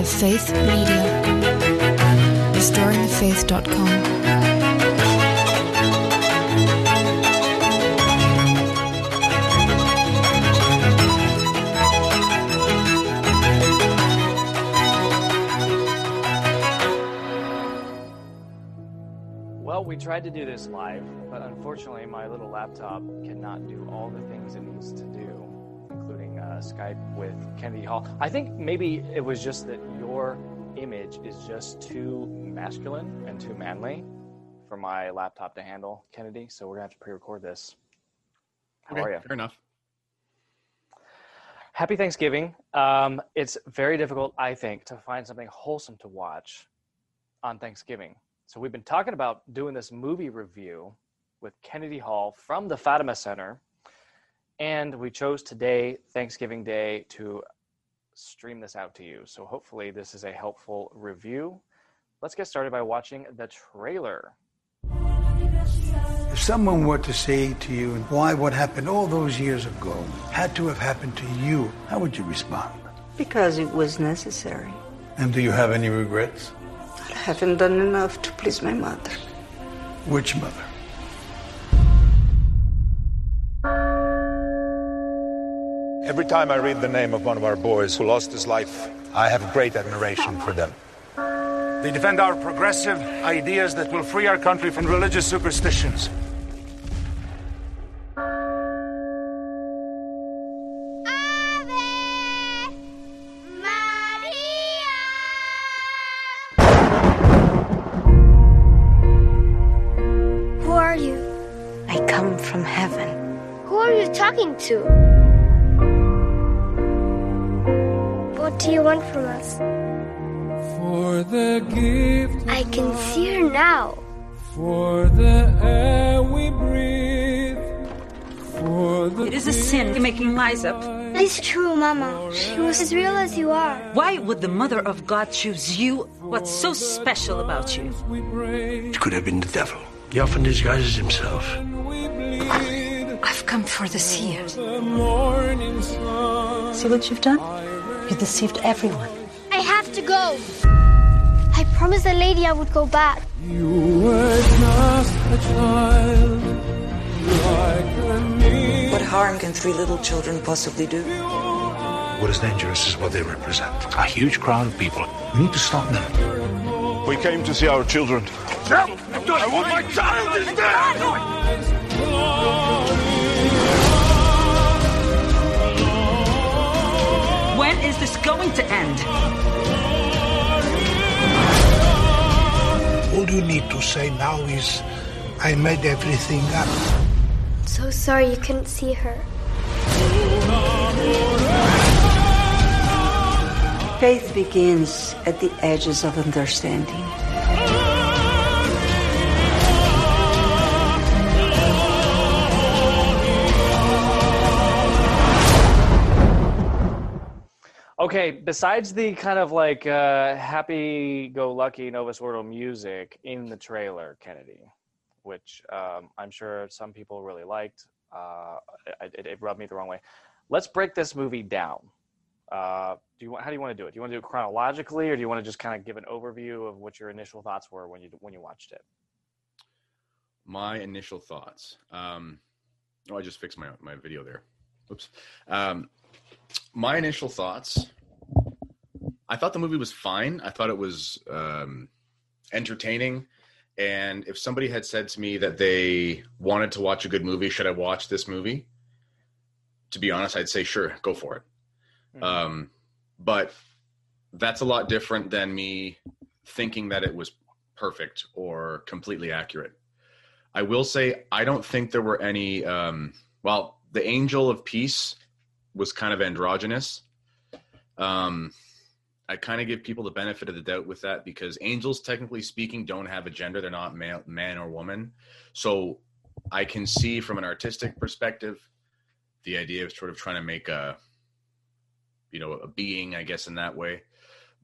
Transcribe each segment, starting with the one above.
The Faith Media. RestoringTheFaith.com. Well, we tried to do this live, but unfortunately, my little laptop cannot do all the things it needs to do, Skype with Kennedy Hall. I think maybe it was just that your image is just too masculine and too manly for my laptop to handle, Kennedy. So we're gonna have to pre-record this. How Okay, are you? Fair enough. Happy Thanksgiving. Um, it's very difficult, I think, to find something wholesome to watch on Thanksgiving. So we've been talking about doing this movie review with Kennedy Hall from the Fatima Center, and we chose today, Thanksgiving Day, to stream this out to you. So hopefully, this is a helpful review. Let's get started by watching the trailer. If someone were to say to you, why what happened all those years ago had to have happened to you, how would you respond? Because it was necessary. And do you have any regrets? I haven't done enough to please my mother. Which mother? Every time I read the name of one of our boys who lost his life, I have great admiration for them. They defend our progressive ideas that will free our country from religious superstitions. Making up. It's true, Mama. She was as real as you are. Why would the Mother of God choose you? What's so special about you? we It could have been the devil. He often disguises himself. I've come for the seer. The morning sun. See what you've done? You deceived everyone. I have to go. I promised the lady I would go back. You were just a child, like a me. What harm can three little children possibly do? What is dangerous is what they represent. A huge crowd of people. We need to stop them. We came to see our children. I want my child is dead! When is this going to end? All you need to say now is, I made everything up. So sorry you couldn't see her. Faith begins at the edges of understanding. Okay, besides the kind of like uh, happy-go-lucky Novus Ordo music in the trailer, Kennedy, which um, I'm sure some people really liked, uh, it, it rubbed me the wrong way. Let's break this movie down. Uh, do you want, how do you want to do it? Do you want to do it chronologically, or do you want to just kind of give an overview of what your initial thoughts were when you when you watched it? My initial thoughts. Um, oh, I just fixed my my video there. Oops. Um, my initial thoughts. I thought the movie was fine. I thought it was um, entertaining. And if somebody had said to me that they wanted to watch a good movie, should I watch this movie? To be honest, I'd say sure, go for it. Um, but that's a lot different than me thinking that it was perfect or completely accurate. I will say I don't think there were any. Um, well, the Angel of Peace was kind of androgynous. Um, I kind of give people the benefit of the doubt with that because angels, technically speaking, don't have a gender. They're not male, man or woman. So I can see from an artistic perspective the idea of sort of trying to make a, you know, a being, I guess, in that way.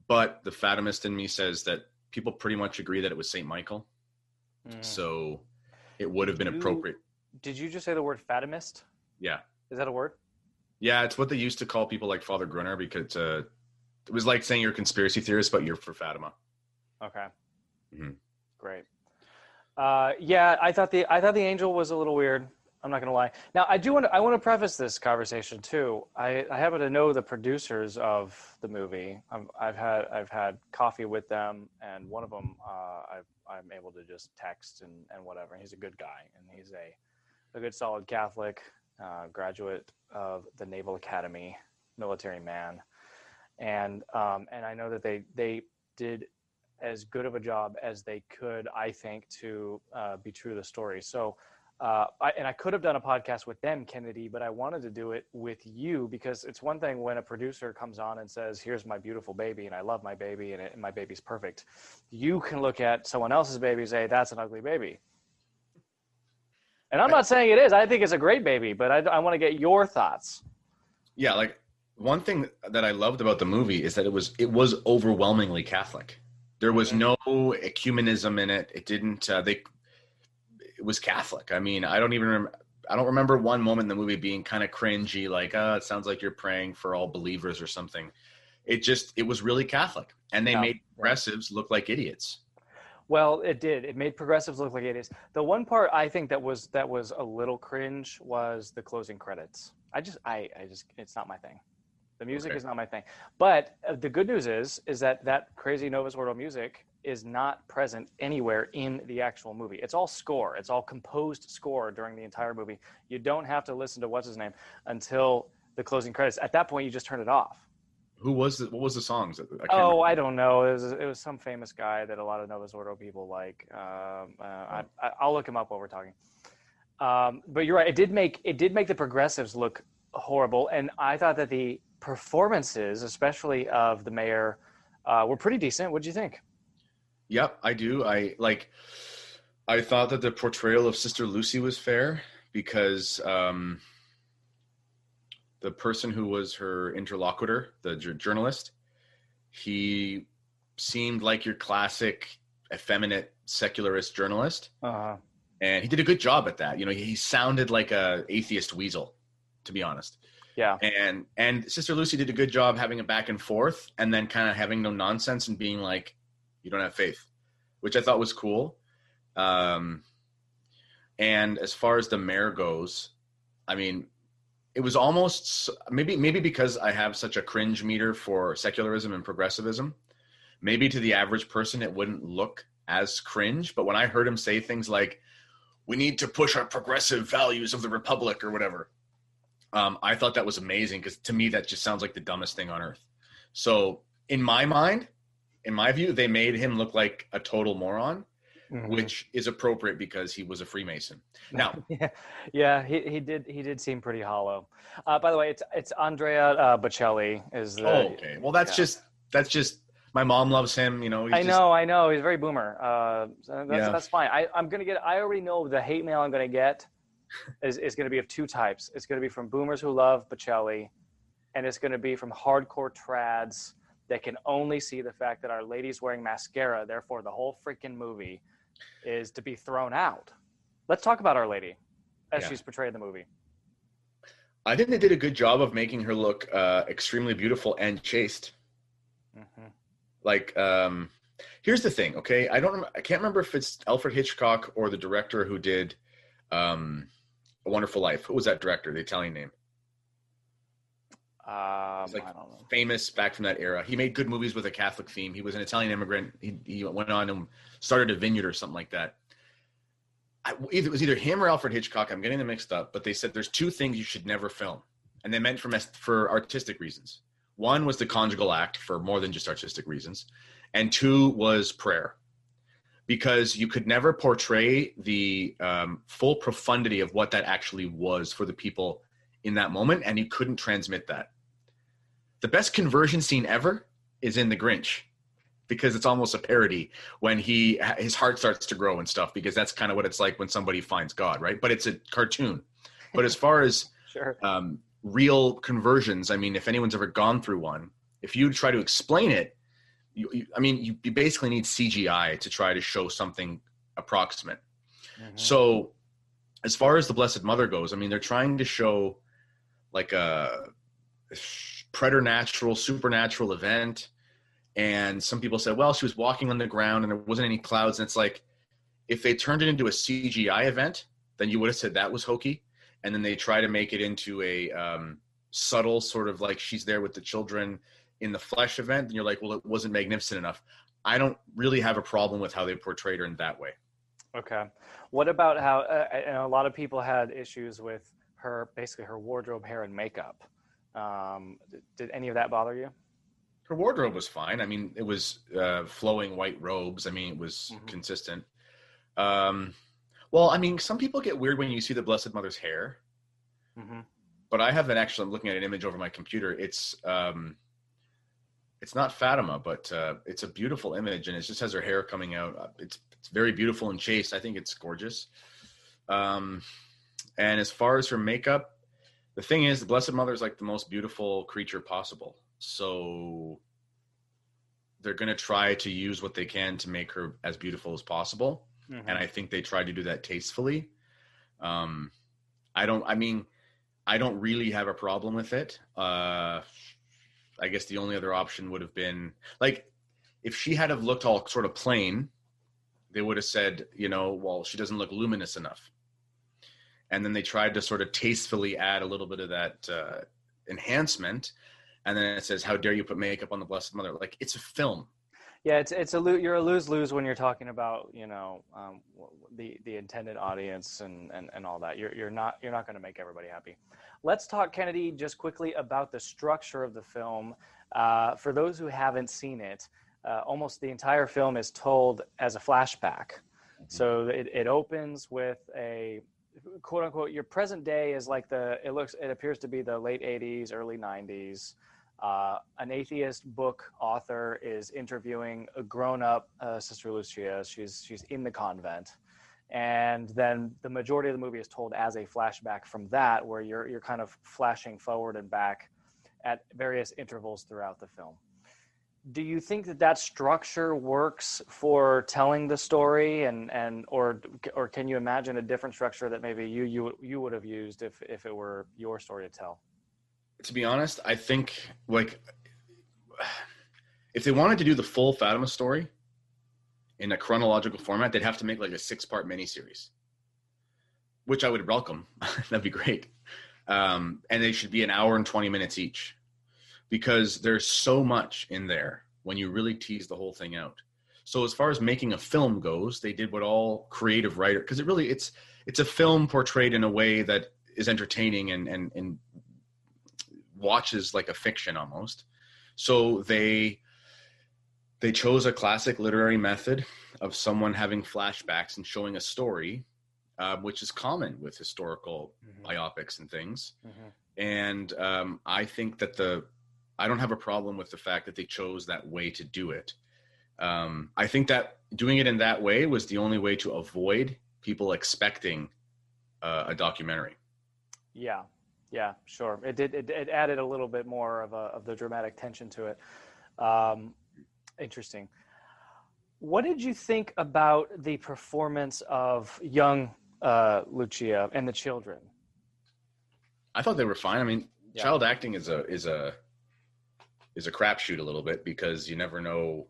But the fatimist in me says that people pretty much agree that it was Saint Michael. Mm. So it would have been You- appropriate. Did you just say the word fatimist? Yeah. Is that a word? Yeah, it's what they used to call people like Father Gruner because to it was like saying you're a conspiracy theorist, but you're for Fatima. Okay. Mhm. Great. Uh, yeah, I thought the I thought the angel was a little weird. I'm not gonna lie. Now I do want to I want to preface this conversation too. I, I happen to know the producers of the movie. I've, I've had I've had coffee with them, and one of them uh, I I'm able to just text and, and whatever. He's a good guy, and he's a a good solid Catholic uh, graduate of the Naval Academy, military man, and um, and I know that they they did as good of a job as they could, I think, to uh, be true to the story. So, uh, I, and I could have done a podcast with them, Kennedy, but I wanted to do it with you because it's one thing when a producer comes on and says, "Here's my beautiful baby, and I love my baby, and, it, and my baby's perfect." You can look at someone else's baby and say, "That's an ugly baby." And I'm not saying it is. I think it's a great baby, but I, I want to get your thoughts. Yeah, like one thing that I loved about the movie is that it was it was overwhelmingly Catholic. There was no ecumenism in it. It didn't. Uh, they. It was Catholic. I mean, I don't even. Rem- I don't remember one moment in the movie being kind of cringy, like, "Oh, it sounds like you're praying for all believers or something." It just. It was really Catholic, and they Yeah. made progressives look like idiots. Well, it did. It made progressives look like idiots. The one part I think that was that was a little cringe was the closing credits. I just, I, I just, it's not my thing. The music Okay. is not my thing. But uh, the good news is, is that that crazy Novus Ordo music is not present anywhere in the actual movie. It's all score. It's all composed score during the entire movie. You don't have to listen to what's his name until the closing credits. At that point, you just turn it off. Who was the, what was the songs? I Oh, remember. I don't know. It was it was some famous guy that a lot of Novus Ordo people like. Um, uh, I, I, I'll look him up while we're talking. Um, but you're right. It did make it did make the progressives look horrible, and I thought that the performances, especially of the mayor, uh, were pretty decent. What do you think? Yep, I do. I like. I thought that the portrayal of Sister Lucy was fair because um, the person who was her interlocutor, the j- journalist, he seemed like your classic effeminate secularist journalist, Uh, and he did a good job at that. You know, he sounded like a atheist weasel, to be honest. Yeah, And and Sister Lucy did a good job having a back and forth, and then kind of having no nonsense and being like, "You don't have faith," which I thought was cool. Um, and as far as the mayor goes, I mean, it was almost maybe maybe because I have such a cringe meter for secularism and progressivism. Maybe to the average person, it wouldn't look as cringe. But when I heard him say things like, "We need to push our progressive values of the republic" or whatever, um, I thought that was amazing because to me that just sounds like the dumbest thing on earth. So in my mind, in my view, they made him look like a total moron, Mhm. which is appropriate because he was a Freemason. Now, yeah, yeah. He, he did he did seem pretty hollow. Uh, by the way, it's it's Andrea uh, Bocelli is the. oh, okay, well that's yeah. just that's just my mom loves him. You know, he's I just- know, I know. He's very boomer. Uh, that's, Yeah. that's fine. I, I'm gonna get. I already know the hate mail I'm gonna get is is gonna be of two types. It's gonna be from boomers who love Bocelli, and it's gonna be from hardcore trads that can only see the fact that our lady's wearing mascara. Therefore, the whole freaking movie is to be thrown out. Let's talk about Our Lady as Yeah. she's portrayed in the movie. I think they did a good job of making her look uh, extremely beautiful and chaste. Mhm. Like, um, here's the thing, okay? I don't, rem- I can't remember if it's Alfred Hitchcock or the director who did um, A Wonderful Life. Who was that director? The Italian name. Um, He's like I don't know. famous back from that era. He made good movies with a Catholic theme. He was an Italian immigrant. He, he went on and started a vineyard or something like that. I, either, it was either him or Alfred Hitchcock. I'm getting them mixed up, but they said there's two things you should never film, and they meant for for artistic reasons. One was the conjugal act for more than just artistic reasons, and two was prayer, because you could never portray the um, full profundity of what that actually was for the people in that moment, and you couldn't transmit that. The best conversion scene ever is in the grinch because it's almost a parody when he his heart starts to grow and stuff because that's kind of what it's like when somebody finds god right? But it's a cartoon. But as far as Sure. um, real conversions i mean if anyone's ever gone through one if you try to explain it you, you, i mean you, you basically need cgi to try to show something approximate Mhm. so, as far as the Blessed Mother goes, I mean, they're trying to show like a preternatural, supernatural event. And some people said, well, she was walking on the ground and there wasn't any clouds. And it's like, if they turned it into a CGI event, then you would have said that was hokey. And then they try to make it into a um, subtle sort of like she's there with the children in the flesh event. And you're like, well, it wasn't magnificent enough. I don't really have a problem with how they portrayed her in that way. Okay. What about how uh, and a lot of people had issues with her, basically her wardrobe, hair, and makeup. Um, did, any of that bother you? Her wardrobe was fine. I mean, it was uh, flowing white robes. I mean, it was Mhm. consistent. Um, well, I mean, some people get weird when you see the Blessed Mother's hair, Mm-hmm. but I have an actual. I'm looking at an image over my computer. It's um, it's not Fatima, but uh, it's a beautiful image, and it just has her hair coming out. Uh, It's it's very beautiful and chaste. I think it's gorgeous. Um, and as far as her makeup, the thing is, the Blessed Mother is like the most beautiful creature possible. So they're going to try to use what they can to make her as beautiful as possible Mm-hmm. and I think they tried to do that tastefully. Um, I don't. I mean, I don't really have a problem with it. Uh, I guess the only other option would have been like if she had have looked all sort of plain, they would have said, you know, well, she doesn't look luminous enough. And then they tried to sort of tastefully add a little bit of that uh, enhancement. And then it says, "How dare you put makeup on the Blessed Mother?" Like it's a film. Yeah, it's it's a lo- you're a lose lose when you're talking about you know um, the the intended audience and, and, and all that. You're you're not you're not going to make everybody happy. Let's talk Kennedy just quickly about the structure of the film. Uh, for those who haven't seen it, uh, almost the entire film is told as a flashback. So it, it opens with a quote unquote your present day is like the it looks it appears to be the late 80s early 90s uh, an atheist book author is interviewing a grown-up uh, sister lucia. She's she's in the convent. And then the majority of the movie is told as a flashback from that where you're you're kind of flashing forward and back at various intervals throughout the film. Do you think that that structure works for telling the story and and or or can you imagine a different structure that maybe you you you would have used if if it were your story to tell to be honest, I think like if they wanted to do the full Fatima story in a chronological format, they'd have to make like a six-part miniseries, which I would welcome. That'd be great. Um, and they should be an hour and twenty minutes each, because there's so much in there when you really tease the whole thing out. So as far as making a film goes, they did what all creative writer because it really it's it's a film portrayed in a way that is entertaining and and and watches like a fiction almost. So they they chose a classic literary method of someone having flashbacks and showing a story, uh, which is common with historical biopics and things. And um, I think that the I don't have a problem with the fact that they chose that way to do it. Um, I think that doing it in that way was the only way to avoid people expecting uh, a documentary. Yeah, yeah, sure. It did. It, it added a little bit more of a of the dramatic tension to it. Um, interesting. What did you think about the performance of young uh, Lucia and the children? I thought they were fine. I mean, Yeah. child acting is a is a is a crapshoot a little bit because you never know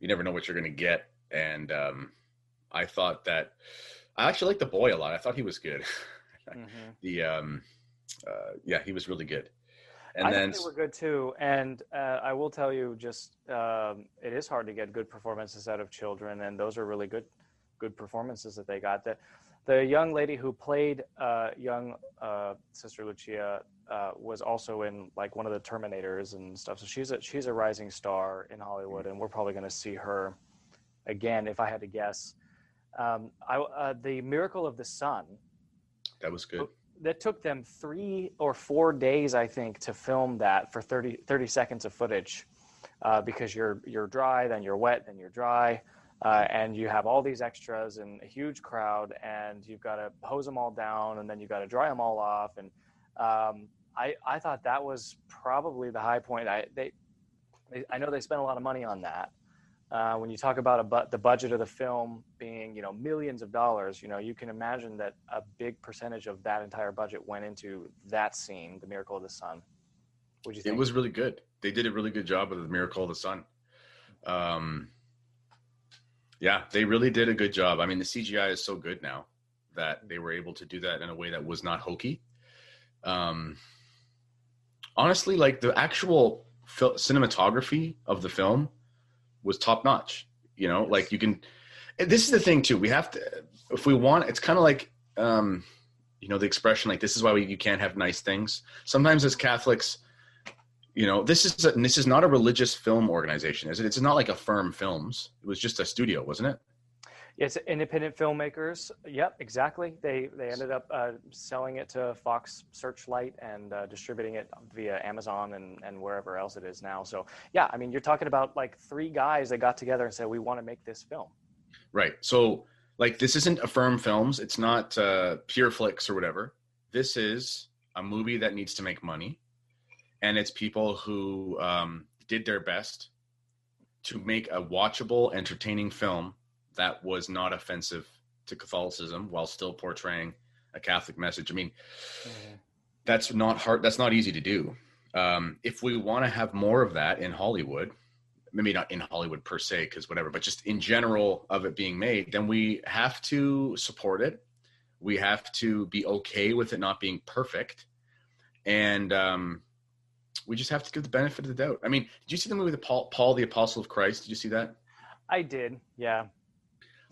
you never know what you're going to get. And um, I thought that I actually liked the boy a lot. I thought he was good. the um, uh, yeah, he was really good. And I then think they were good too. And uh, I will tell you, just um, it is hard to get good performances out of children, and those are really good, good performances that they got. The the young lady who played uh, young uh, Sister Lucia uh, was also in like one of the Terminators and stuff. So she's a she's a rising star in Hollywood, and we're probably going to see her again if I had to guess. Um, I, uh, the Miracle of the Sun that was good. that took them three or four days, I think, to film that for 30, 30 seconds of footage, uh, because you're you're dry, then you're wet, then you're dry, uh, and you have all these extras and a huge crowd, and you've got to hose them all down, and then you've got to dry them all off, and um, I I thought that was probably the high point. I they, they I know they spent a lot of money on that. Uh, when you talk about a bu- the budget of the film being you know millions of dollars you know you can imagine that a big percentage of that entire budget went into that scene the miracle of the sun What'd you It was really good. They did a really good job with the Miracle of the Sun. Um, yeah, they really did a good job. I mean, the CGI is so good now that they were able to do that in a way that was not hokey. Um, honestly, like the actual fil- cinematography of the film was top notch. You know, like you can. This is the thing too. We have to, if we want. It's kind of like, um, you know, the expression like this is why we, you can't have nice things. Sometimes as Catholics, you know, this is a, this is not a religious film organization, is it? It's not like Affirm Films. It was just a studio, wasn't it? It's independent filmmakers. Yep, exactly. They they ended up uh, selling it to Fox Searchlight and uh, distributing it via Amazon and, and wherever else it is now. So yeah, I mean, you're talking about like three guys that got together and said we want to make this film. Right. So like this isn't Affirm Films. It's not uh, Pure Flix or whatever. This is a movie that needs to make money, and it's people who um, did their best to make a watchable, entertaining film that was not offensive to Catholicism while still portraying a Catholic message. I mean, that's not hard. That's not easy to do. Um, if we want to have more of that in Hollywood, maybe not in Hollywood per se, because whatever, but just in general of it being made, then we have to support it. We have to be okay with it not being perfect, and um, we just have to give the benefit of the doubt. I mean, did you see the movie the Paul, Paul the Apostle of Christ? Did you see that? I did, yeah.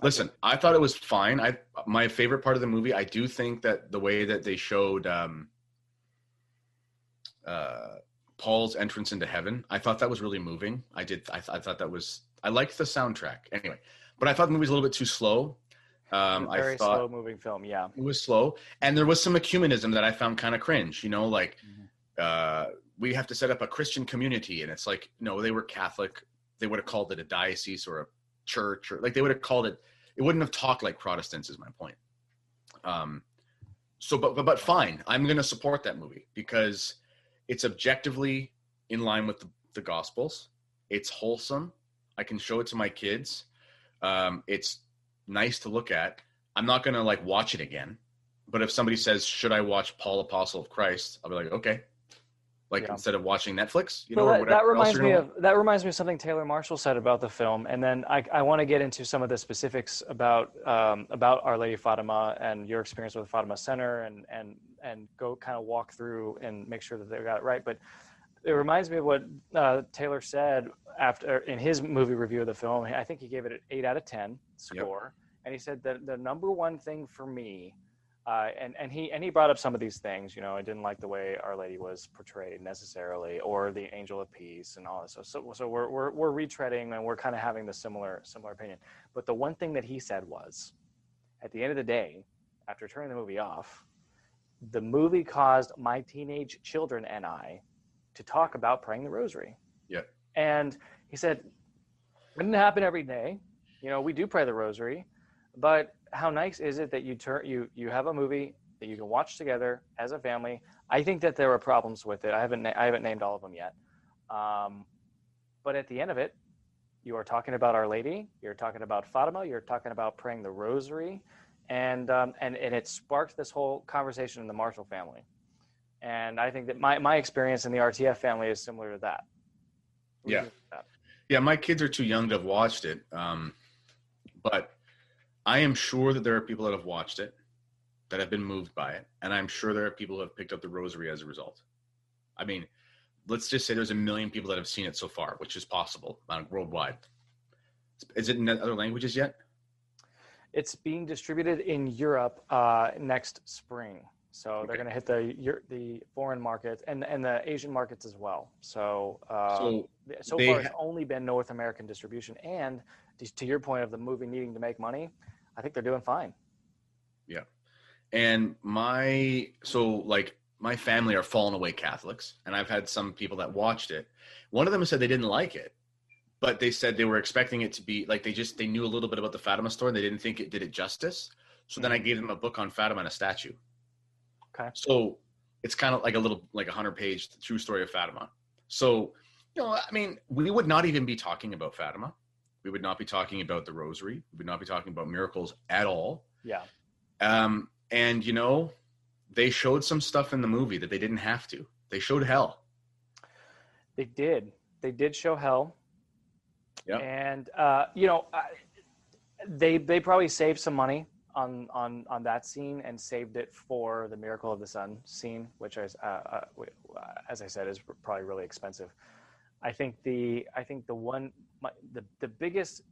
Listen, I thought it was fine. I my favorite part of the movie. I do think that the way that they showed um, uh, Paul's entrance into heaven, I thought that was really moving. I did. I, th- I thought that was. I liked the soundtrack anyway, but I thought the movie was a little bit too slow. Um, I Very thought slow moving film. Yeah. it was slow, and there was some ecumenism that I found kind of cringe. You know, like Mm-hmm. uh, we have to set up a Christian community, and it's like no, they were Catholic. They would have called it a diocese or a church, or like they would have called it. It wouldn't have talked like Protestants. Is my point. Um, so, but but, but fine. I'm going to support that movie because it's objectively in line with the, the Gospels. It's wholesome. I can show it to my kids. Um, it's nice to look at. I'm not going to like watch it again. But if somebody says, "Should I watch Paul Apostle of Christ?" I'll be like, "Okay." Like Yeah. instead of watching Netflix, you Well, know, or that, whatever that reminds me of that reminds me of something Taylor Marshall said about the film, and then I, I want to get into some of the specifics about um, about Our Lady Fatima and your experience with Fatima Center, and and and go kind of walk through and make sure that they got it right. But it reminds me of what uh, Taylor said after in his movie review of the film. I think he gave it an eight out of ten score, and he said that the number one thing for me uh, and and he and he brought up some of these things. You know, I didn't like the way Our Lady was portrayed necessarily, or the Angel of Peace, and all this. So so, so we're, we're we're retreading, and we're kind of having the similar similar opinion. But the one thing that he said was, at the end of the day, after turning the movie off, the movie caused my teenage children and I to talk about praying the Rosary. Yeah. And he said, it didn't happen every day. You know, we do pray the Rosary, but how nice is it that you turn you you have a movie that you can watch together as a family? I think that there were problems with it. I haven't I haven't named all of them yet. Um, but at the end of it, you are talking about Our Lady. You're talking about Fatima. You're talking about praying the Rosary, and um, and and it sparked this whole conversation in the Marshall family. And I think that my my experience in the RTF family is similar to that. Yeah. that? Yeah, my kids are too young to have watched it. Um, but I am sure that there are people that have watched it that have been moved by it. And I'm sure there are people who have picked up the rosary as a result. I mean, let's just say there's a million people that have seen it so far, which is possible worldwide. Is it in other languages yet? It's being distributed in Europe uh, next spring. So they're going to hit the the foreign markets and and the Asian markets as well. So uh, So so far it's only been North American distribution. And to your point of the movie needing to make money, I think they're doing fine. Yeah. And my so like my family are fallen away Catholics, and I've had some people that watched it. One of them said they didn't like it, but they said they were expecting it to be like they just they knew a little bit about the Fatima story. And they didn't think it did it justice. So then I mm. gave them a book on Fatima and a statue. Okay. So it's kind of like a little like a hundred page true story of Fatima. So you know, I mean, we would not even be talking about Fatima. We would not be talking about the Rosary. We would not be talking about miracles at all. Yeah. Um, and you know, they showed some stuff in the movie that they didn't have to. They showed hell. They did. They did show hell. Yeah. And uh, you know, I, they they probably saved some money on on on that scene and saved it for the miracle of the sun scene, which is uh, uh, uh, as I said is probably really expensive. I think the I think the one my, the the biggest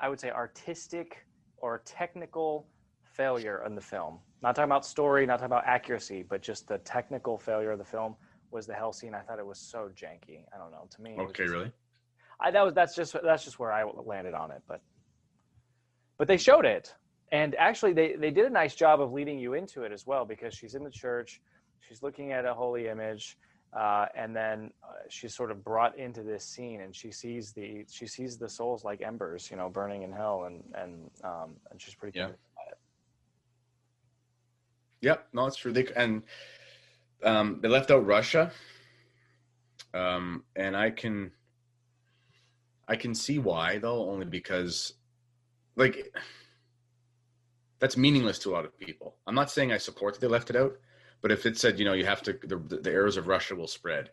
I would say artistic or technical failure in the film. Not talking about story, not talking about accuracy, but just the technical failure of the film was the hell scene. I thought it was so janky. I don't know. To me, Okay, just- really? I that was that's just that's just where I landed on it, but but they showed it, and actually they they did a nice job of leading you into it as well because she's in the church, she's looking at a holy image, uh, and then uh, she's sort of brought into this scene, and she sees the she sees the souls like embers, you know, burning in hell, and and um, and she's pretty Yeah. convinced by it. Yep, no, it's true. They and um, they left out Russia, um, and I can I can see why though, only because like that's meaningless to a lot of people. I'm not saying I support that they left it out, but if it said you know you have to the, the arrows of Russia will spread,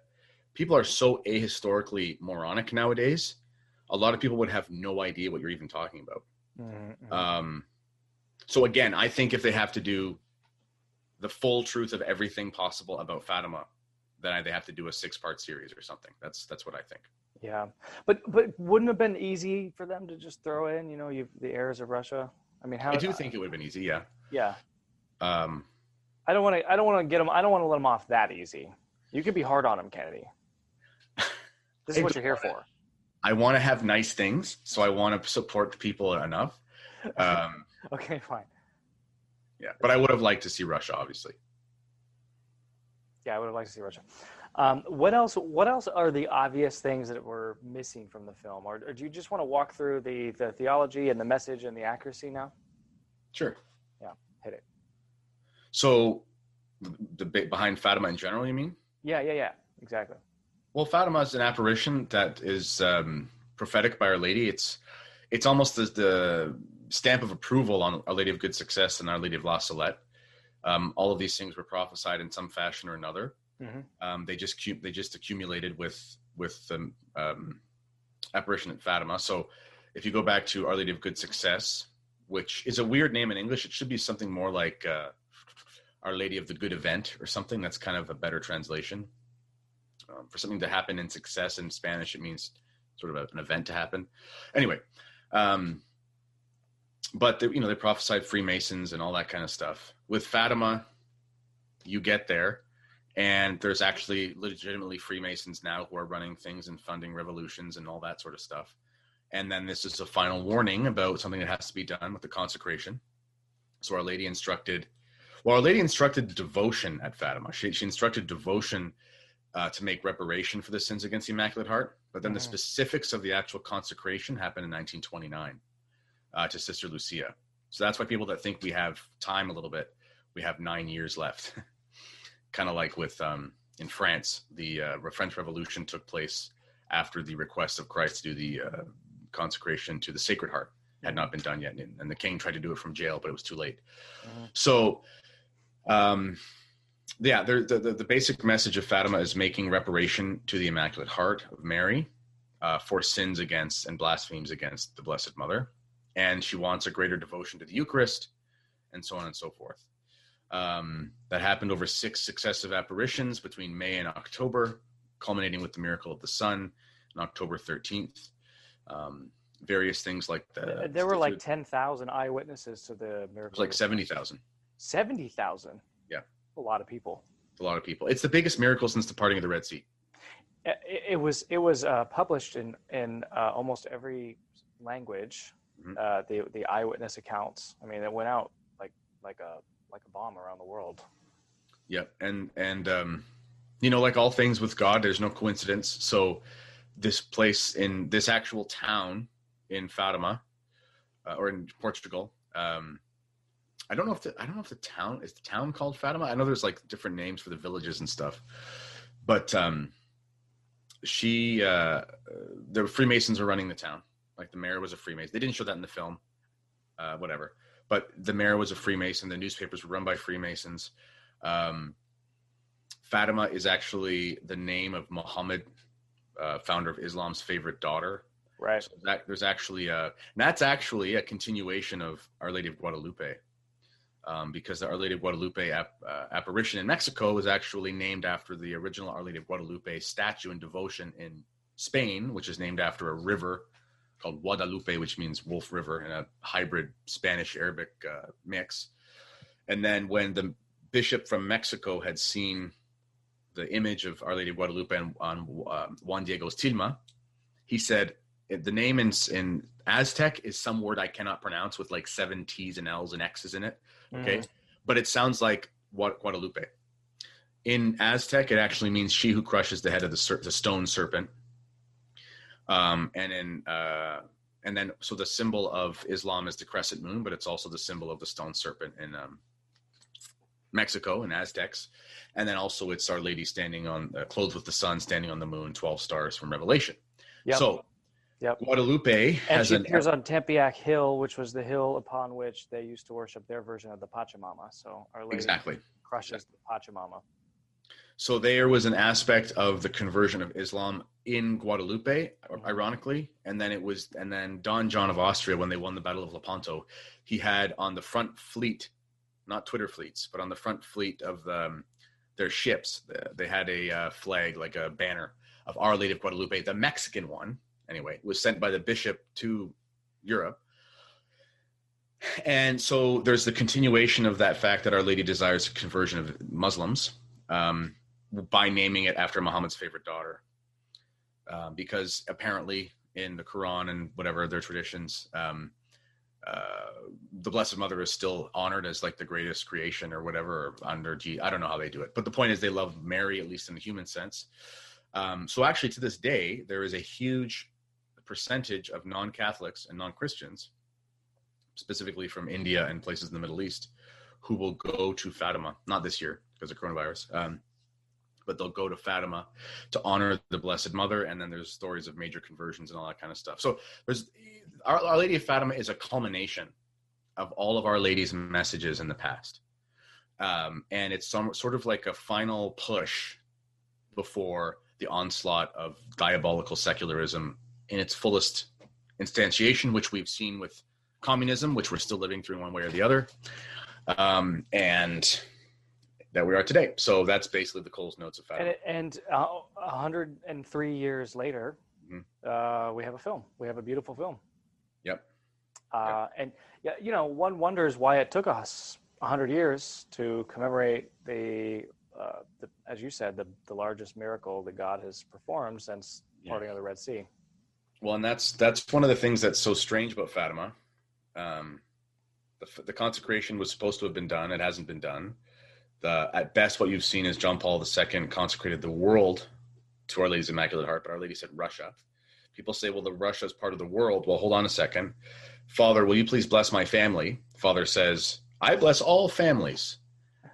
people are so ahistorically moronic nowadays. A lot of people would have no idea what you're even talking about. Mm-hmm. Um, so again, I think if they have to do the full truth of everything possible about Fatima, then they have to do a six-part series or something. That's that's what I think. Yeah, but but wouldn't it have been easy for them to just throw in, you know, you the heirs of Russia? I mean, how I do think it would have been easy. Yeah. Yeah, Um, I don't want to. I don't want to get them. I don't want to let them off that easy. You could be hard on them, Kennedy. This is what you're here for. I want to have nice things, so I want to support the people enough. Um, Okay, fine. yeah, but I would have liked to see Russia, obviously. Yeah, I would have liked to see Russia. Um, what else? What else are the obvious things that were missing from the film, or, or do you just want to walk through the the theology and the message and the accuracy now? Sure. Yeah, hit it. So, the, behind Fatima in general, you mean? Yeah, yeah, yeah. Exactly. Well, Fatima is an apparition that is um, prophetic by Our Lady. It's it's almost the, the stamp of approval on Our Lady of Good Success and Our Lady of La Salette. Um, all of these things were prophesied in some fashion or another. Mhm. Um, they just they just accumulated with with the um, apparition at Fatima. So, if you go back to Our Lady of Good Success, which is a weird name in English, it should be something more like uh, Our Lady of the Good Event or something. That's kind of a better translation um, for something to happen in success in Spanish, it means sort of an event to happen. Anyway, um, but you know they prophesied Freemasons and all that kind of stuff. With Fatima, you get there, and there's actually legitimately Freemasons now who are running things and funding revolutions and all that sort of stuff. And then this is a final warning about something that has to be done with the consecration. So Our Lady instructed, well, Our Lady instructed devotion at Fatima. She, she instructed devotion uh, to make reparation for the sins against the Immaculate Heart. But then the Mhm. specifics of the actual consecration happened in 1929 uh, to Sister Lucia. So that's why people that think we have time a little bit, we have nine years left. kind of like with um, in France, the uh, French Revolution took place after the request of Christ to do the uh, consecration to the Sacred Heart had not been done yet, and, the king tried to do it from jail, but it was too late. Mhm. So, um, yeah, the, the the basic message of Fatima is making reparation to the Immaculate Heart of Mary uh, for sins against and blasphemies against the Blessed Mother, and she wants a greater devotion to the Eucharist, and so on and so forth. Um, that happened over six successive apparitions between May and October, culminating with the miracle of the sun on October 13th. Um, various things like that. there were like ten thousand eyewitnesses to the It miracle. was like 70,000. Seventy thousand. Yeah. a lot of people. A lot of people. It's the biggest miracle since the parting of the Red Sea. It, it was it was uh, published in in uh, almost every language. Mhm. Uh, the the eyewitness accounts. I mean, it went out like like a like a bomb around the world. Yep. And and um you know, like all things with God, there's no coincidence. So this place in this actual town in Fatima uh, or in Portugal, um I don't know if the I don't know if the town is the town called Fatima. I know there's like different names for the villages and stuff. But um she uh the Freemasons were running the town. Like the mayor was a Freemason. They didn't show that in the film. Uh whatever. But the mayor was a Freemason. The newspapers were run by Freemasons. Um, Fatima is actually the name of Muhammad uh, founder of Islam's favorite daughter. Right. So that there's actually a, and that's actually a continuation of Our Lady of Guadalupe, um, because the Our Lady of Guadalupe ap- uh, apparition in Mexico was actually named after the original Our Lady of Guadalupe statue and devotion in Spain, which is named after a river called Guadalupe, which means Wolf River, in a hybrid Spanish Arabic uh, mix. And then when the bishop from Mexico had seen the image of Our Lady of Guadalupe on, on um, Juan Diego's tilma, he said the name in, in Aztec is some word I cannot pronounce with like seven T's and L's and X's in it. Okay, Mhm. but it sounds like Gua- Guadalupe. In Aztec, it actually means she who crushes the head of the, ser- the stone serpent. Um, and in uh, and then so the symbol of Islam is the crescent moon, but it's also the symbol of the stone serpent in um, Mexico and Aztecs. And then also it's Our Lady standing on uh, clothed with the sun, standing on the moon, twelve stars from Revelation. Yep. So Yep. Guadalupe And she an appears on Tepeyac Hill, which was the hill upon which they used to worship their version of the Pachamama. So Our Lady Exactly. crushes the Pachamama. So there was an aspect of the conversion of Islam in Guadalupe, ironically, and then it was, and then Don John of Austria, when they won the Battle of Lepanto, he had on the front fleet, not Twitter fleets, but on the front fleet of um, their ships, they had a uh, flag, like a banner of Our Lady of Guadalupe, the Mexican one, anyway, was sent by the bishop to Europe. And so there's the continuation of that fact that Our Lady desires the conversion of Muslims. Um, by naming it after Muhammad's favorite daughter, um, because apparently in the Quran and whatever their traditions, um, uh, the Blessed Mother is still honored as like the greatest creation or whatever under G. I don't know how they do it, but the point is they love Mary at least in the human sense. Um, so actually, to this day, there is a huge percentage of non-Catholics and non-Christians, specifically from India and places in the Middle East, who will go to Fatima. Not this year because of coronavirus. Um, but they'll go to Fatima to honor the Blessed Mother, and then there's stories of major conversions and all that kind of stuff. So there's Our, Our Lady of Fatima is a culmination of all of Our Lady's messages in the past, um, and it's some sort of like a final push before the onslaught of diabolical secularism in its fullest instantiation, which we've seen with communism, which we're still living through one way or the other, um, and that we are today. So that's basically the Coles Notes of Fatima. And, and uh, 103 years later, Mhm. uh, we have a film. We have a beautiful film. Yep. Uh, And yeah, you know, one wonders why it took us 100 years to commemorate the, uh, the as you said, the, the largest miracle that God has performed since Yeah. parting of the Red Sea. Well, and that's that's one of the things that's so strange about Fatima. Um, the, the consecration was supposed to have been done; it hasn't been done. The, at best, what you've seen is John Paul II consecrated the world to Our Lady's Immaculate Heart, but Our Lady said Russia. People say, "Well, the Russia is part of the world." Well, hold on a second, Father. Will you please bless my family? Father says, "I bless all families."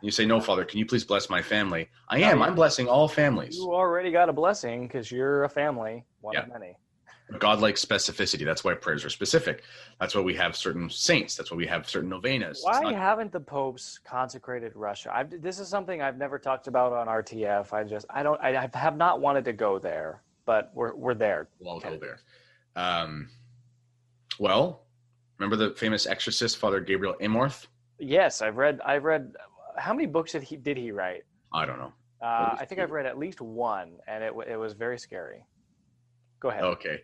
You say, "No, Father. Can you please bless my family?" I am. I'm blessing all families. You already got a blessing because you're a family, one of many. Godlike specificity. That's why prayers are specific. That's why we have certain saints. That's why we have certain novenas. Why not- haven't the popes consecrated Russia? I've, this is something I've never talked about on RTF. I just I don't I have not wanted to go there, but we're we're there. Well, go there. Um, well, remember the famous exorcist, Father Gabriel Amorth? Yes, I've read I've read. How many books did he did he write? I don't know. Uh, I think I've read at least one, and it it was very scary. Go ahead. Okay.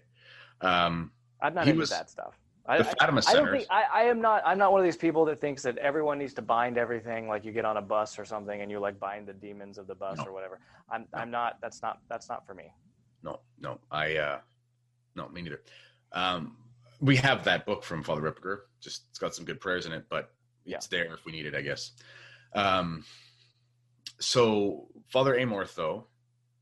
Um, I'm not into was- that stuff. I, the Fatima I, I don't think I, I, am not. I'm not one of these people that thinks that everyone needs to bind everything. Like you get on a bus or something, and you like bind the demons of the bus No. or whatever. I'm I'm not. That's not that's not for me. no, no, I, uh, no, me neither. Um, we have that book from Father Ripperger. Just it's got some good prayers in it, but it's there if we need it, I guess. Um, so Father Amorth, though,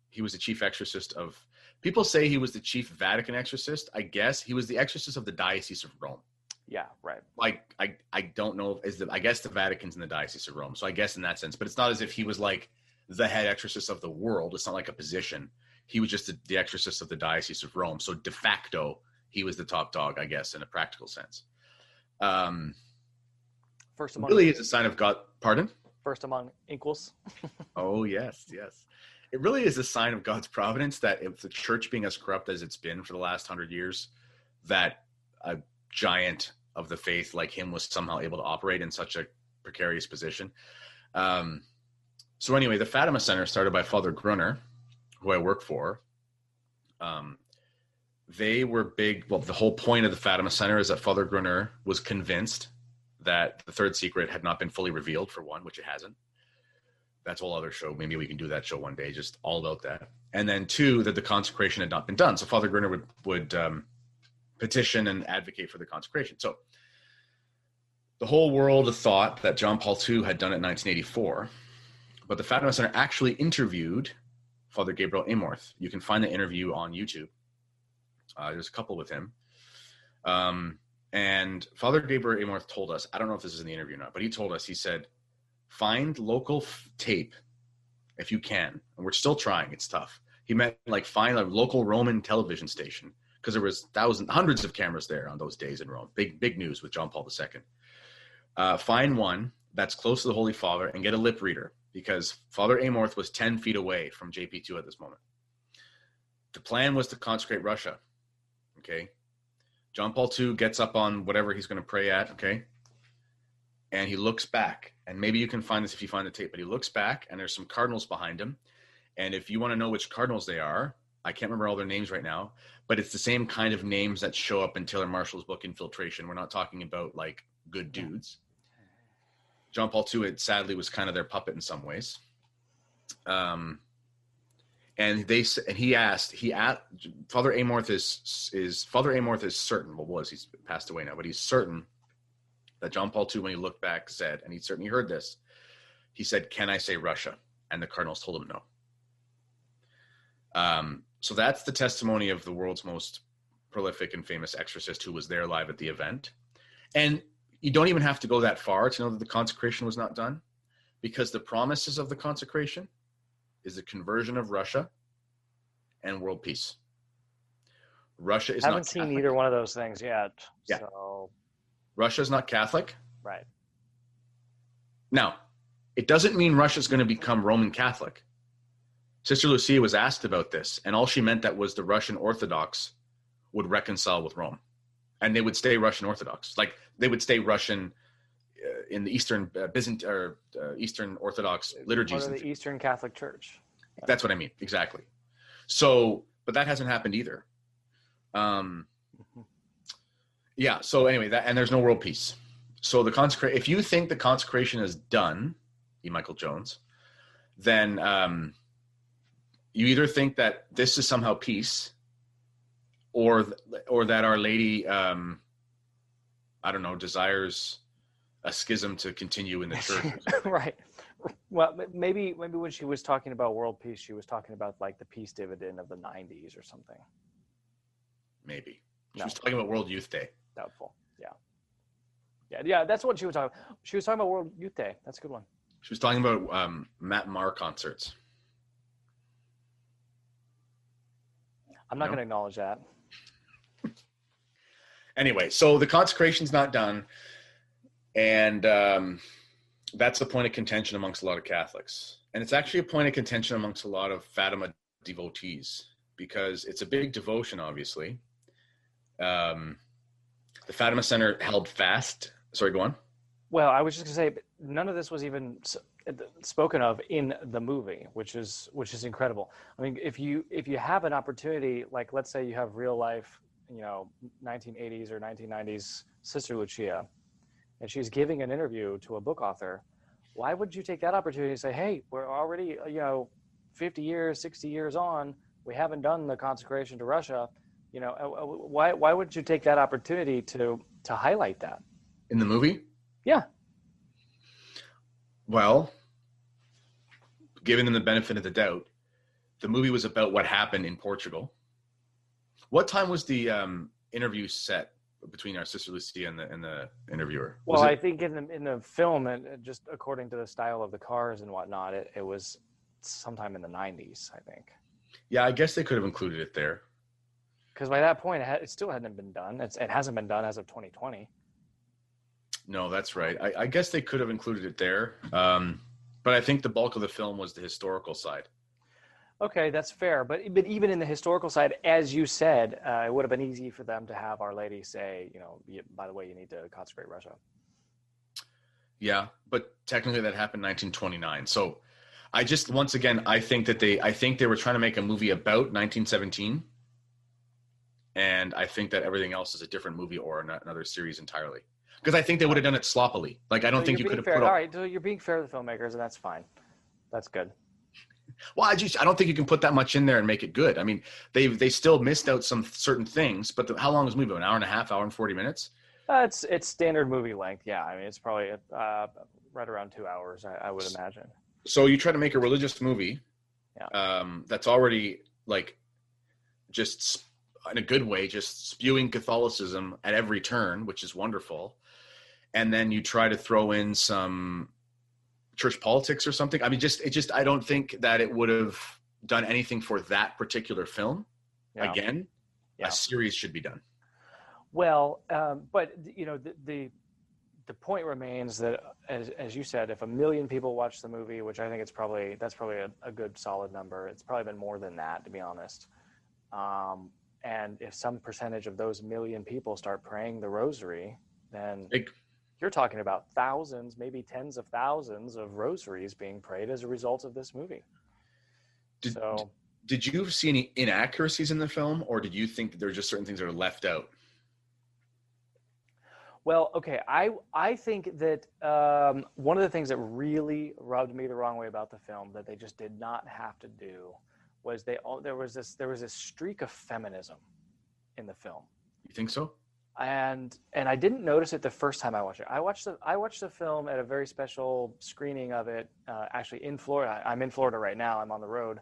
he was the chief exorcist of. People say he was the chief Vatican exorcist. I guess he was the exorcist of the Diocese of Rome. Yeah, right. Like I, I don't know. Is the I guess the Vatican's in the Diocese of Rome, so I guess in that sense. But it's not as if he was like the head exorcist of the world. It's not like a position. He was just the, the exorcist of the Diocese of Rome. So de facto, he was the top dog, I guess, in a practical sense. Um, First among really is a sign of God. Pardon? first among equals. Oh yes, yes. It really is a sign of God's providence that if the church being as corrupt as it's been for the last hundred years, that a giant of the faith like him was somehow able to operate in such a precarious position. Um, so anyway, the Fatima Center, started by Father Gruner, who I work for, um, they were big. Well, the whole point of the Fatima Center is that Father Gruner was convinced that the third secret had not been fully revealed, for one, which it hasn't. That's a whole other show. Maybe we can do that show one day, just all about that. And then two, that the consecration had not been done. So Father Gruner would would um, petition and advocate for the consecration. So the whole world thought that John Paul II had done it in 1984, but the Fatima Center actually interviewed Father Gabriel Amorth. You can find the interview on YouTube. Uh, there's a couple with him. Um, and Father Gabriel Amorth told us, I don't know if this is in the interview or not, but he told us, he said, find local f- tape if you can. And we're still trying, it's tough. He meant like find a local Roman television station because there was thousands, hundreds of cameras there on those days in Rome. Big, big news with John Paul II. Uh, find one that's close to the Holy Father and get a lip reader because Father Amorth was 10 feet away from JP2 at this moment. The plan was to consecrate Russia. Okay. John Paul II gets up on whatever he's going to pray at. Okay. And he looks back. And maybe you can find this if you find the tape, but he looks back and there's some cardinals behind him. And if you want to know which cardinals they are, I can't remember all their names right now, but it's the same kind of names that show up in Taylor Marshall's book Infiltration. We're not talking about like good dudes. John Paul II, it sadly was kind of their puppet in some ways. Um, and they and he asked he asked Father Amorth is is Father Amorth is certain well was he's passed away now, but he's certain that John Paul II, when he looked back, said, and he certainly heard this. He said, "Can I say Russia?" And the cardinals told him no. Um, so that's the testimony of the world's most prolific and famous exorcist who was there live at the event. And you don't even have to go that far to know that the consecration was not done because the promises of the consecration is the conversion of Russia and world peace. Russia is haven't not seen either one of those things yet. Yeah. So Russia is not Catholic. right. Now, it doesn't mean Russia's going to become Roman Catholic. Sister Lucia was asked about this, and all she meant that was the Russian Orthodox would reconcile with Rome, and they would stay Russian Orthodox. Like they would stay Russian uh, in the Eastern uh, Byzant or uh, Eastern Orthodox liturgies. Part of the Eastern Catholic Church. That's what I mean. Exactly. So, but that hasn't happened either. Um, yeah. So anyway, that and there's no world peace. So the consecration. If you think the consecration is done, E. Michael Jones, then um, you either think that this is somehow peace, or th- or that Our Lady, um, I don't know, desires a schism to continue in the church. right. Well, maybe maybe when she was talking about world peace, she was talking about like the peace dividend of the '90s or something. Maybe she No. was talking about World Youth Day. Doubtful. Yeah. Yeah, yeah, that's what she was talking. She was talking about World Youth Day. That's a good one. She was talking about um, Matt Maher concerts. I'm not No. going to acknowledge that. Anyway, so the consecration's not done, and um, that's the point of contention amongst a lot of Catholics, and it's actually a point of contention amongst a lot of Fatima devotees because it's a big devotion, obviously. Um, the Fatima Center held fast. Sorry, go on. Well, I was just going to say, none of this was even uh, spoken of in the movie, which is which is incredible. I mean, if you if you have an opportunity, like let's say you have real life, you know, 1980s or 1990s Sister Lucia, and she's giving an interview to a book author, why would you take that opportunity and say, hey, we're already uh, you know, 50 years, 60 years on, we haven't done the consecration to Russia. You know, uh, uh, why why would you take that opportunity to to highlight that? In the movie, Yeah. Well, giving them the benefit of the doubt, the movie was about what happened in Portugal. What time was the um, interview set between our sister Lucia and the and the interviewer? Was Well, I think in the in the film, and just according to the style of the cars and whatnot, it, it was sometime in the '90s, I think. yeah, I guess they could have included it there. Because by that point, it, had, it still hadn't been done. It's, it hasn't been done as of 2020. No, that's right. I, I guess they could have included it there. Um, but I think the bulk of the film was the historical side. Okay, that's fair. But but even in the historical side, as you said, uh, it would have been easy for them to have Our Lady say, you know, by the way, you need to consecrate Russia. Yeah, but technically that happened 1929. So I just once again I think that they I think they were trying to make a movie about 1917, and I think that everything else is a different movie or an- another series entirely. Because I think they would have done it sloppily. Like I don't So think you're could have put. All All, right, so you're being fair to the filmmakers, and that's fine. That's good. Well, I just I don't think you can put that much in there and make it good. I mean, they they still missed out some certain things. But the, how long is the movie? An hour and a half, hour and 40 minutes. Uh, it's it's standard movie length. Yeah, I mean it's probably uh, right around two hours. I, I would imagine. so you try to make a religious movie Yeah. um, that's already like just in a good way just spewing catholicism at every turn which is wonderful and then you try to throw in some church politics or something i mean just it just i don't think that it would have done anything for that particular film Yeah. again Yeah. a series should be done Well, um, but you know the, the the point remains that as as you said, if a million people watch the movie, which I think it's probably that's probably a, a good solid number. It's probably been more than that, to be honest. Um, and if some percentage of those million people start praying the rosary, then It- you're talking about thousands, maybe tens of thousands of rosaries being prayed as a result of this movie. Did- so did you see any inaccuracies in the film or did you think that there are just certain things that are left out Well, okay, I I think that um, one of the things that really rubbed me the wrong way about the film that they just did not have to do was they all there was this there was this streak of feminism in the film, you think so and and I didn't notice it the first time I watched it. I watched the I watched the film at a very special screening of it, uh, actually in Florida. I'm in Florida right now. I'm on the road,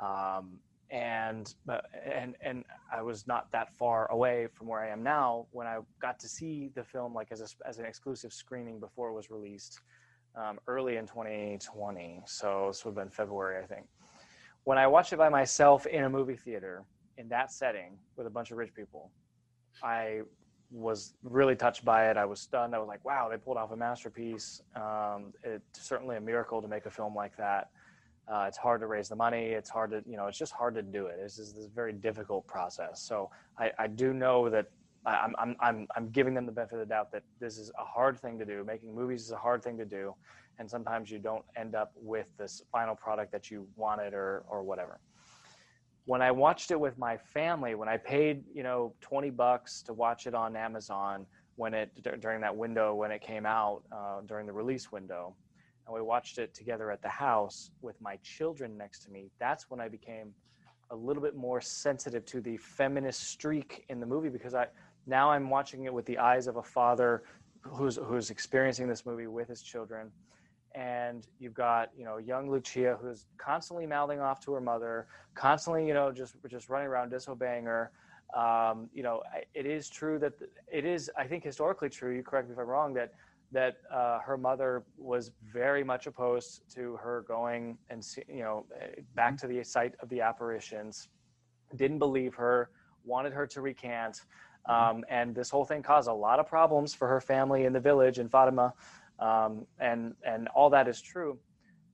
um, and but and and I was not that far away from where I am now when I got to see the film like as a, as an exclusive screening before it was released um, early in 2020. So this would have been February, I think. When I watched it by myself in a movie theater in that setting with a bunch of rich people, I was really touched by it. I was stunned. I was like, wow, they pulled off a masterpiece. Um, it's certainly a miracle to make a film like that. Uh, it's hard to raise the money. It's hard to, you know, it's just hard to do it. It's just this very difficult process. So I, I do know that I- I'm, I'm, I'm giving them the benefit of the doubt that this is a hard thing to do. Making movies is a hard thing to do. And sometimes you don't end up with this final product that you wanted or, or whatever. When I watched it with my family, when I paid, you know, 20 bucks to watch it on Amazon when it dur- during that window when it came out uh, during the release window, and we watched it together at the house with my children next to me, that's when I became a little bit more sensitive to the feminist streak in the movie because I now I'm watching it with the eyes of a father who's who's experiencing this movie with his children and you've got you know young Lucia who's constantly mouthing off to her mother, constantly you know just just running around disobeying her. Um, you know, it is true that it is. I think historically true. You correct me if I'm wrong. That that uh, her mother was very much opposed to her going and see, you know eh, back to the site of the apparitions. Didn't believe her. Wanted her to recant. Um, and this whole thing caused a lot of problems for her family in the village in Fatima um, and and all that is true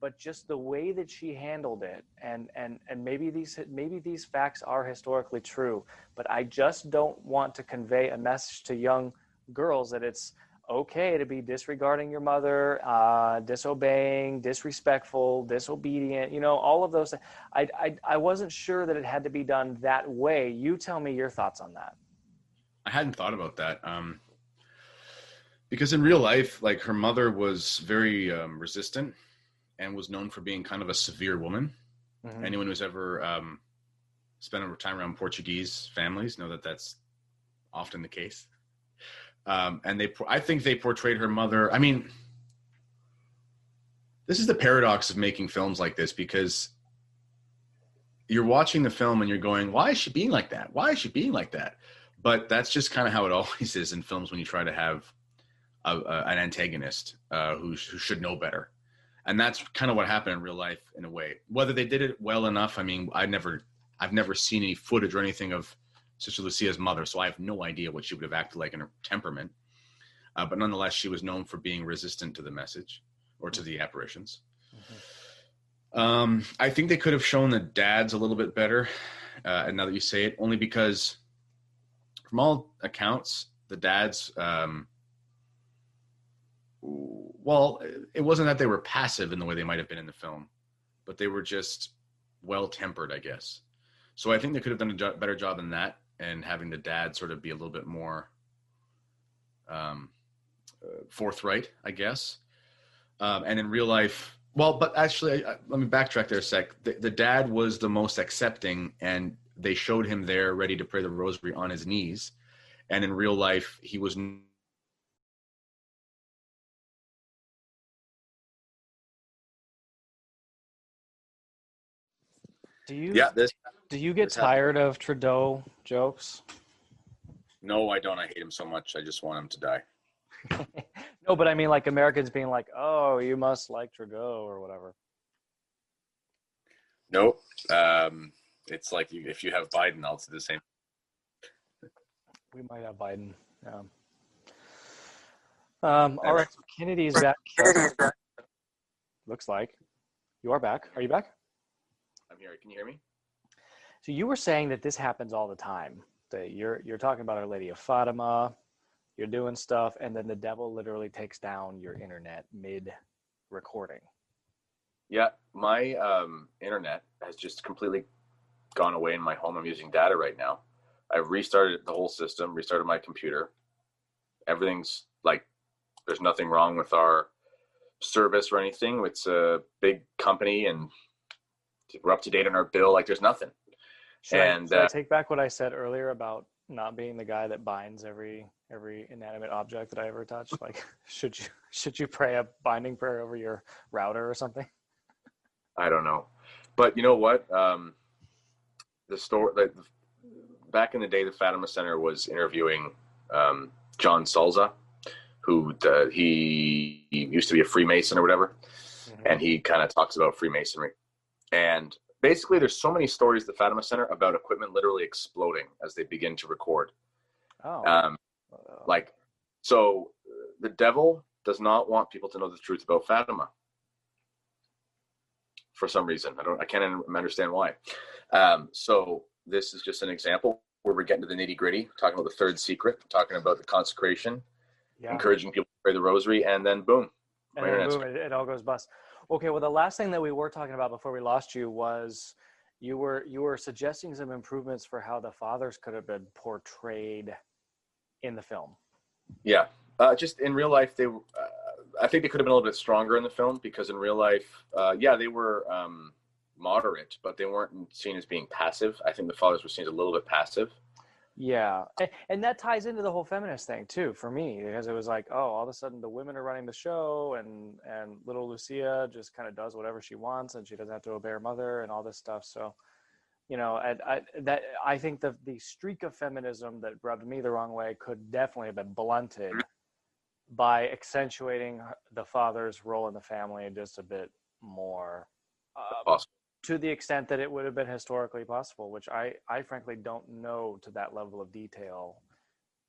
but just the way that she handled it and and and maybe these maybe these facts are historically true but i just don't want to convey a message to young girls that it's okay to be disregarding your mother uh, disobeying disrespectful disobedient you know all of those I, I i wasn't sure that it had to be done that way you tell me your thoughts on that I hadn't thought about that. Um, because in real life, like her mother was very um, resistant and was known for being kind of a severe woman. Mhm. Anyone who's ever um, spent a time around Portuguese families know that that's often the case. Um, and they, I think they portrayed her mother. I mean, this is the paradox of making films like this because you're watching the film and you're going, why is she being like that? Why is she being like that? But that's just kind of how it always is in films when you try to have a, a, an antagonist uh, who, who should know better. And that's kind of what happened in real life in a way. Whether they did it well enough, I mean, I never, I've never seen any footage or anything of Sister Lucia's mother, so I have no idea what she would have acted like in her temperament. Uh, but nonetheless, she was known for being resistant to the message or to the apparitions. Um, I think they could have shown the dads a little bit better. Uh, and now that you say it, only because, from all accounts, the dads, um, well, it wasn't that they were passive in the way they might have been in the film, but they were just well tempered, I guess. So I think they could have done a jo- better job in that and having the dad sort of be a little bit more um, uh, forthright, I guess. Um, and in real life, well, but actually, I, I- let me backtrack there a sec. The, the dad was the most accepting, and they showed him there ready to pray the rosary on his knees. And in real life, he was Do you? yeah. This Do you get this happened. tired of Trudeau jokes? no, I don't. I hate him so much. I just want him to die. no, but I mean, like Americans being like, "Oh, you must like Trudeau" or whatever. Nope. Um, it's like you, if you have Biden, I'll do the same. We might have Biden. Yeah. Um, all right, so Kennedy is back. Looks like you are back. Are you back? Here. Can you hear me? So you were saying that this happens all the time. That you're you're talking about Our Lady of Fatima. You're doing stuff, and then the devil literally takes down your internet mid recording. Yeah, my um, internet has just completely gone away in my home. I'm using data right now. I've restarted the whole system, restarted my computer. Everything's like, there's nothing wrong with our service or anything. It's a big company and we're up to date on our bill. Like, there's nothing. Should, I, And, should I uh, take back what I said earlier about not being the guy that binds every every inanimate object that I ever touch? Like, should you should you pray a binding prayer over your router or something? I don't know, but you know what? Um, the store, like back in the day, the Fatima Center was interviewing um, John Salza, who uh, he, he used to be a Freemason or whatever, and he kind of talks about Freemasonry. And basically, there's so many stories at the Fatima Center about equipment literally exploding as they begin to record. Oh, Um, like, so the devil does not want people to know the truth about Fatima for some reason. I don't, I can't understand why. Um, so this is just an example where we're getting to the nitty gritty, talking about the third secret, talking about the consecration, yeah. encouraging people to pray the rosary, and then boom, and then boom, it, it all goes bust. Okay, well, the last thing that we were talking about before we lost you was you were you were suggesting some improvements for how the fathers could have been portrayed in the film. Yeah, uh, just in real life, they. Uh, I think they could have been a little bit stronger in the film because in real life, uh, yeah, they were um, moderate, but they weren't seen as being passive. I think the fathers were seen as a little bit passive. Yeah, and, and that ties into the whole feminist thing too for me because it was like, oh, all of a sudden the women are running the show, and and little Lucia just kind of does whatever she wants, and she doesn't have to obey her mother and all this stuff. So, you know, and I that I think the the streak of feminism that rubbed me the wrong way could definitely have been blunted by accentuating the father's role in the family just a bit more. Uh, Possible. To the extent that it would have been historically possible, which I, I frankly don't know to that level of detail,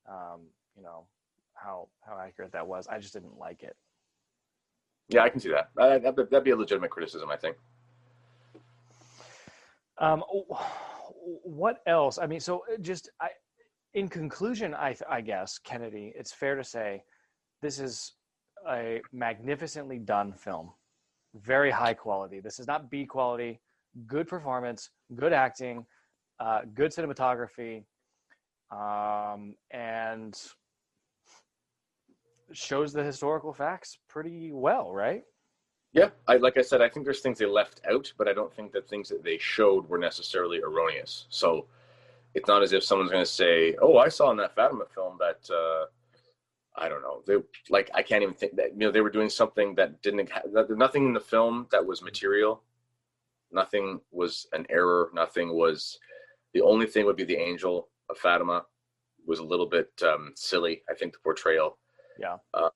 um, you know, how how accurate that was. I just didn't like it. Yeah, I can see that. Uh, that'd, be- that'd be a legitimate criticism, I think. Um, what else? I mean, so uh, just I, in conclusion, I I guess Kennedy, it's fair to say, this is a magnificently done film, very high quality. This is not B quality. Good performance, good acting, uh, good cinematography, um, and shows the historical facts pretty well, right? Yeah, I, like I said, I think there's things they left out, but I don't think that things that they showed were necessarily erroneous. So it's not as if someone's going to say, "Oh, I saw in that Fatima film that uh, I don't know." They like I can't even think that you know they were doing something that didn't have that, nothing in the film that was material. Nothing was an error. Nothing was. The only thing would be the angel of Fatima was a little bit um, silly. I think the portrayal Yeah. uh,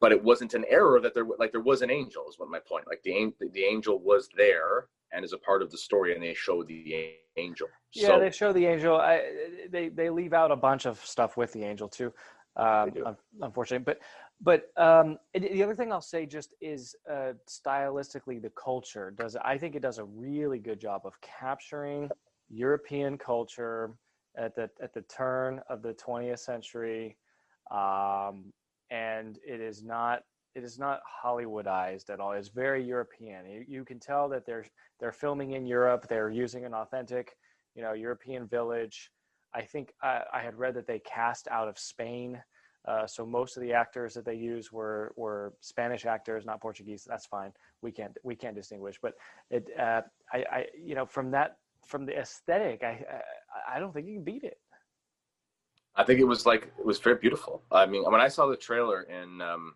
but it wasn't an error that there like there was an angel is what my point like the the angel was there and is a part of the story and they showed the angel Yeah, so they show the angel. I, they they leave out a bunch of stuff with the angel too. Um, un- unfortunately, but but um, the other thing I'll say just is uh, stylistically the culture does I think it does a really good job of capturing European culture at the at the turn of the 20th century, um, and it is not it is not Hollywoodized at all. It's very European. You, you can tell that they're they're filming in Europe. They're using an authentic, you know, European village. I think I, I had read that they cast out of Spain, uh, so most of the actors that they use were were Spanish actors, not Portuguese. That's fine. We can't we can't distinguish. But it, uh, I, I, you know, from that from the aesthetic, I, I I don't think you can beat it. I think it was like it was very beautiful. I mean, when I saw the trailer in um,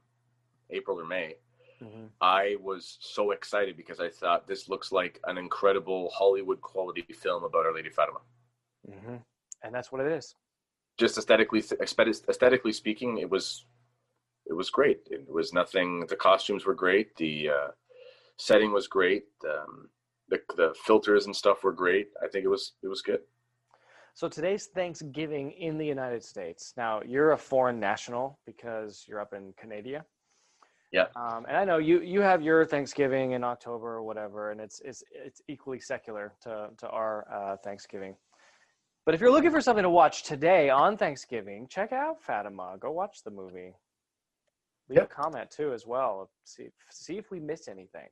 April or May, Mm-hmm. I was so excited because I thought this looks like an incredible Hollywood quality film about Our Lady Fatima. Mm-hmm. And that's what it is. Just aesthetically, aesthetically speaking, it was it was great. It was nothing. The costumes were great. The uh, setting was great. Um, the the filters and stuff were great. I think it was it was good. So today's Thanksgiving in the United States. Now you're a foreign national because you're up in Canada. Yeah. Um, and I know you you have your Thanksgiving in October or whatever, and it's it's it's equally secular to to our uh, Thanksgiving. But if you're looking for something to watch today on Thanksgiving, check out Fatima. Go watch the movie. Leave a comment too as well. See see if we missed anything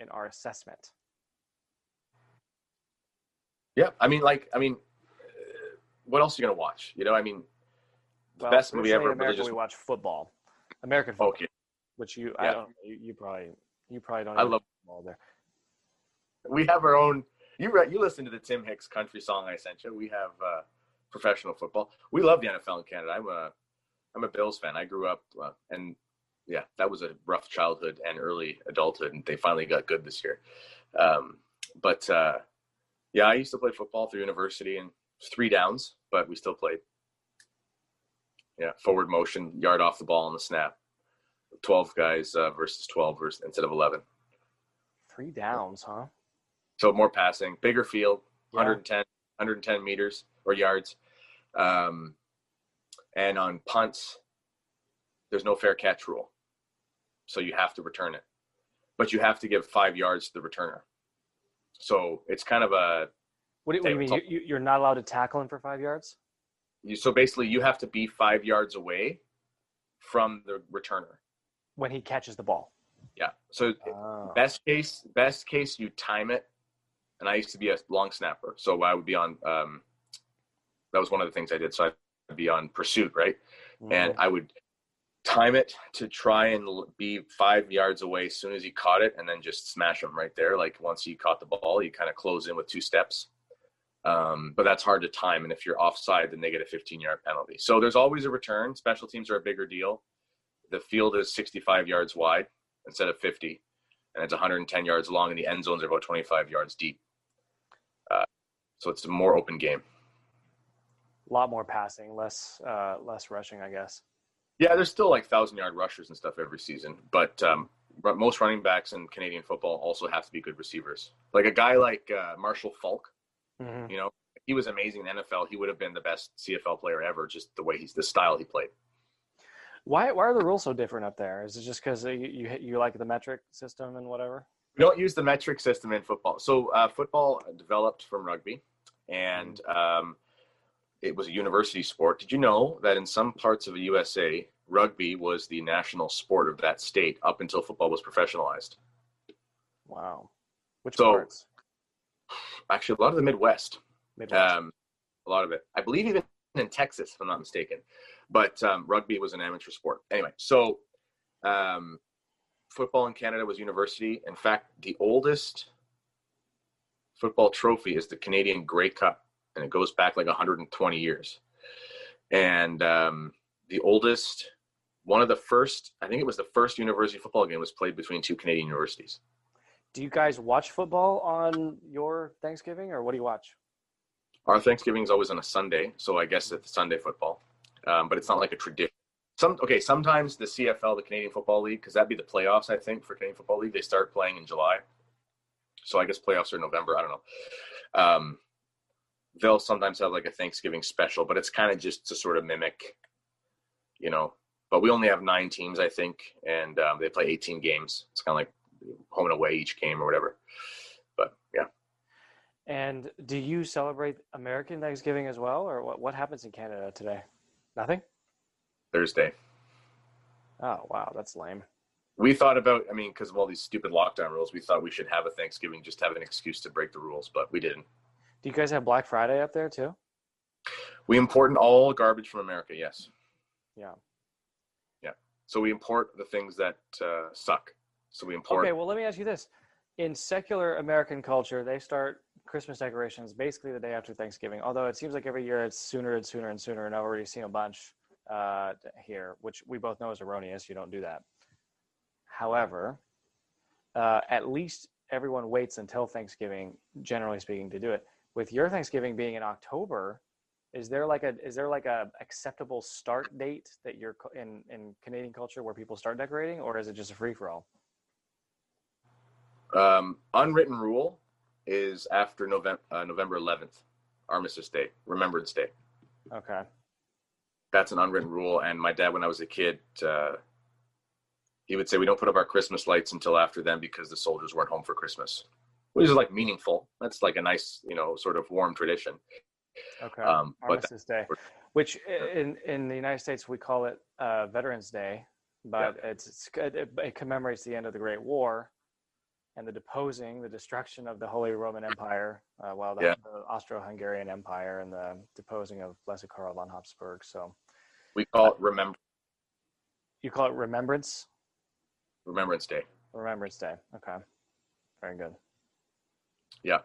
in our assessment. Yeah, I mean, like, I mean, uh, what else are you gonna watch? You know, I mean, the Well, best movie ever. America, religious- we watch football, American football, Okay, which you I Yeah. don't you, you probably you probably don't. I love- football there. we have our own. You re- you listen to the Tim Hicks country song I sent you. We have uh, professional football. We love the NFL in Canada. I'm a I'm a Bills fan. I grew up uh, and yeah, that was a rough childhood and early adulthood, and they finally got good this year. Um, but uh, yeah, I used to play football through university and three downs, but we still played. Yeah, forward motion, yard off the ball on the snap. Twelve guys uh, versus twelve versus, instead of eleven. Three downs, huh? So more passing, bigger field, Yeah. 110, 110 meters or yards. Um, and on punts, there's no fair catch rule. So you have to return it. But you have to give five yards to the returner. So it's kind of a What do, what do you mean? You, you, you're not allowed to tackle him for five yards? you, so basically you have to be five yards away from the returner. when he catches the ball. Yeah. So Oh. best case, best case, you time it. And I used to be a long snapper, so I would be on. Um, that was one of the things I did. So I'd be on pursuit, right? And I would time it to try and be five yards away as soon as he caught it, and then just smash him right there. Like once he caught the ball, you kind of close in with two steps. Um, but that's hard to time, and if you're offside, then they get a 15 yard penalty. So there's always a return. Special teams are a bigger deal. The field is 65 yards wide instead of 50, and it's 110 yards long, and the end zones are about 25 yards deep. Uh, so it's a more open game. A lot more passing, less uh, less rushing, I guess. Yeah, there's still like thousand yard rushers and stuff every season, but um, most running backs in Canadian football also have to be good receivers. Like a guy like uh, Marshall Faulk, Mhm. you know, he was amazing in the NFL. He would have been the best CFL player ever, just the way he's the style he played. Why why are the rules so different up there? Is it just because you, you you like the metric system and whatever? We don't use the metric system in football. So uh, football developed from rugby, and um, it was a university sport. Did you know that in some parts of the USA, rugby was the national sport of that state up until football was professionalized? Wow. Which So- parts? Actually, a lot of the Midwest. Midwest. Um, a lot of it. I believe even in Texas, if I'm not mistaken. But um, rugby was an amateur sport. Anyway, so um, football in Canada was university. In fact, the oldest football trophy is the Canadian Grey Cup, and it goes back like 120 years. And um, the oldest, one of the first, I think it was the first university football game was played between two Canadian universities. Do you guys watch football on your Thanksgiving, or what do you watch? Our Thanksgiving is always on a Sunday, so I guess it's Sunday football, um, but it's not like a tradition. Some okay, sometimes the CFL, the Canadian Football League, because that'd be the playoffs, I think, for Canadian Football League. They start playing in July, so I guess playoffs are November. I don't know. Um, they'll sometimes have like a Thanksgiving special, but it's kind of just to sort of mimic you know, but we only have nine teams, I think, and um, they play 18 games. It's kind of like home and away each game or whatever. But yeah, And do you celebrate American Thanksgiving as well, or what? What happens in Canada today? Nothing. Thursday. Oh wow, that's lame. We thought about, I mean, because of all these stupid lockdown rules, we thought we should have a Thanksgiving, just have an excuse to break the rules, but we didn't. Do you guys have Black Friday up there too? We import all garbage from America, yes. Yeah. Yeah. So we import the things that uh, suck. So we import. Okay, well, let me ask you this: in secular American culture, they start Christmas decorations basically the day after Thanksgiving. Although it seems like every year it's sooner and sooner and sooner, and I've already seen a bunch uh, here, which we both know is erroneous. You don't do that. However, uh, at least everyone waits until Thanksgiving, generally speaking, to do it. With your Thanksgiving being in October, is there like a is there like a acceptable start date that you're in in Canadian culture where people start decorating, or is it just a free for all? Um, unwritten rule is after November uh, November 11th, Armistice Day, Remembrance Day. Okay. That's an unwritten rule. And my dad, when I was a kid, uh, he would say we don't put up our Christmas lights until after then because the soldiers weren't home for Christmas, which is like meaningful. That's like a nice, you know, sort of warm tradition. Okay. Um, Armistice Day, which in in the United States we call it uh, Veterans Day, but it's, it's it, it commemorates the end of the Great War and the deposing, the destruction of the Holy Roman Empire, uh, while the, Yeah. the Austro-Hungarian Empire and the deposing of Blessed Karl von Habsburg. So we call it remember you call it Remembrance Remembrance Day. Remembrance Day. Okay. Very good. Yeah.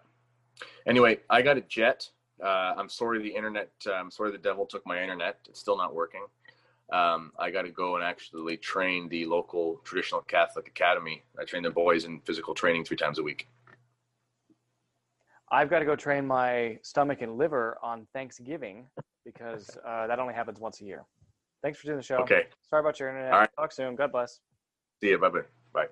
Anyway, I got a jet. Uh, I'm sorry the internet. uh, I'm sorry the devil took my internet. It's still not working. Um, I got to go and actually train the local traditional Catholic academy. I train the boys in physical training three times a week. I've got to go train my stomach and liver on Thanksgiving because uh, that only happens once a year. Thanks for doing the show. Okay. Sorry about your internet. All right. Talk soon. God bless. See you. Bye bye. Bye.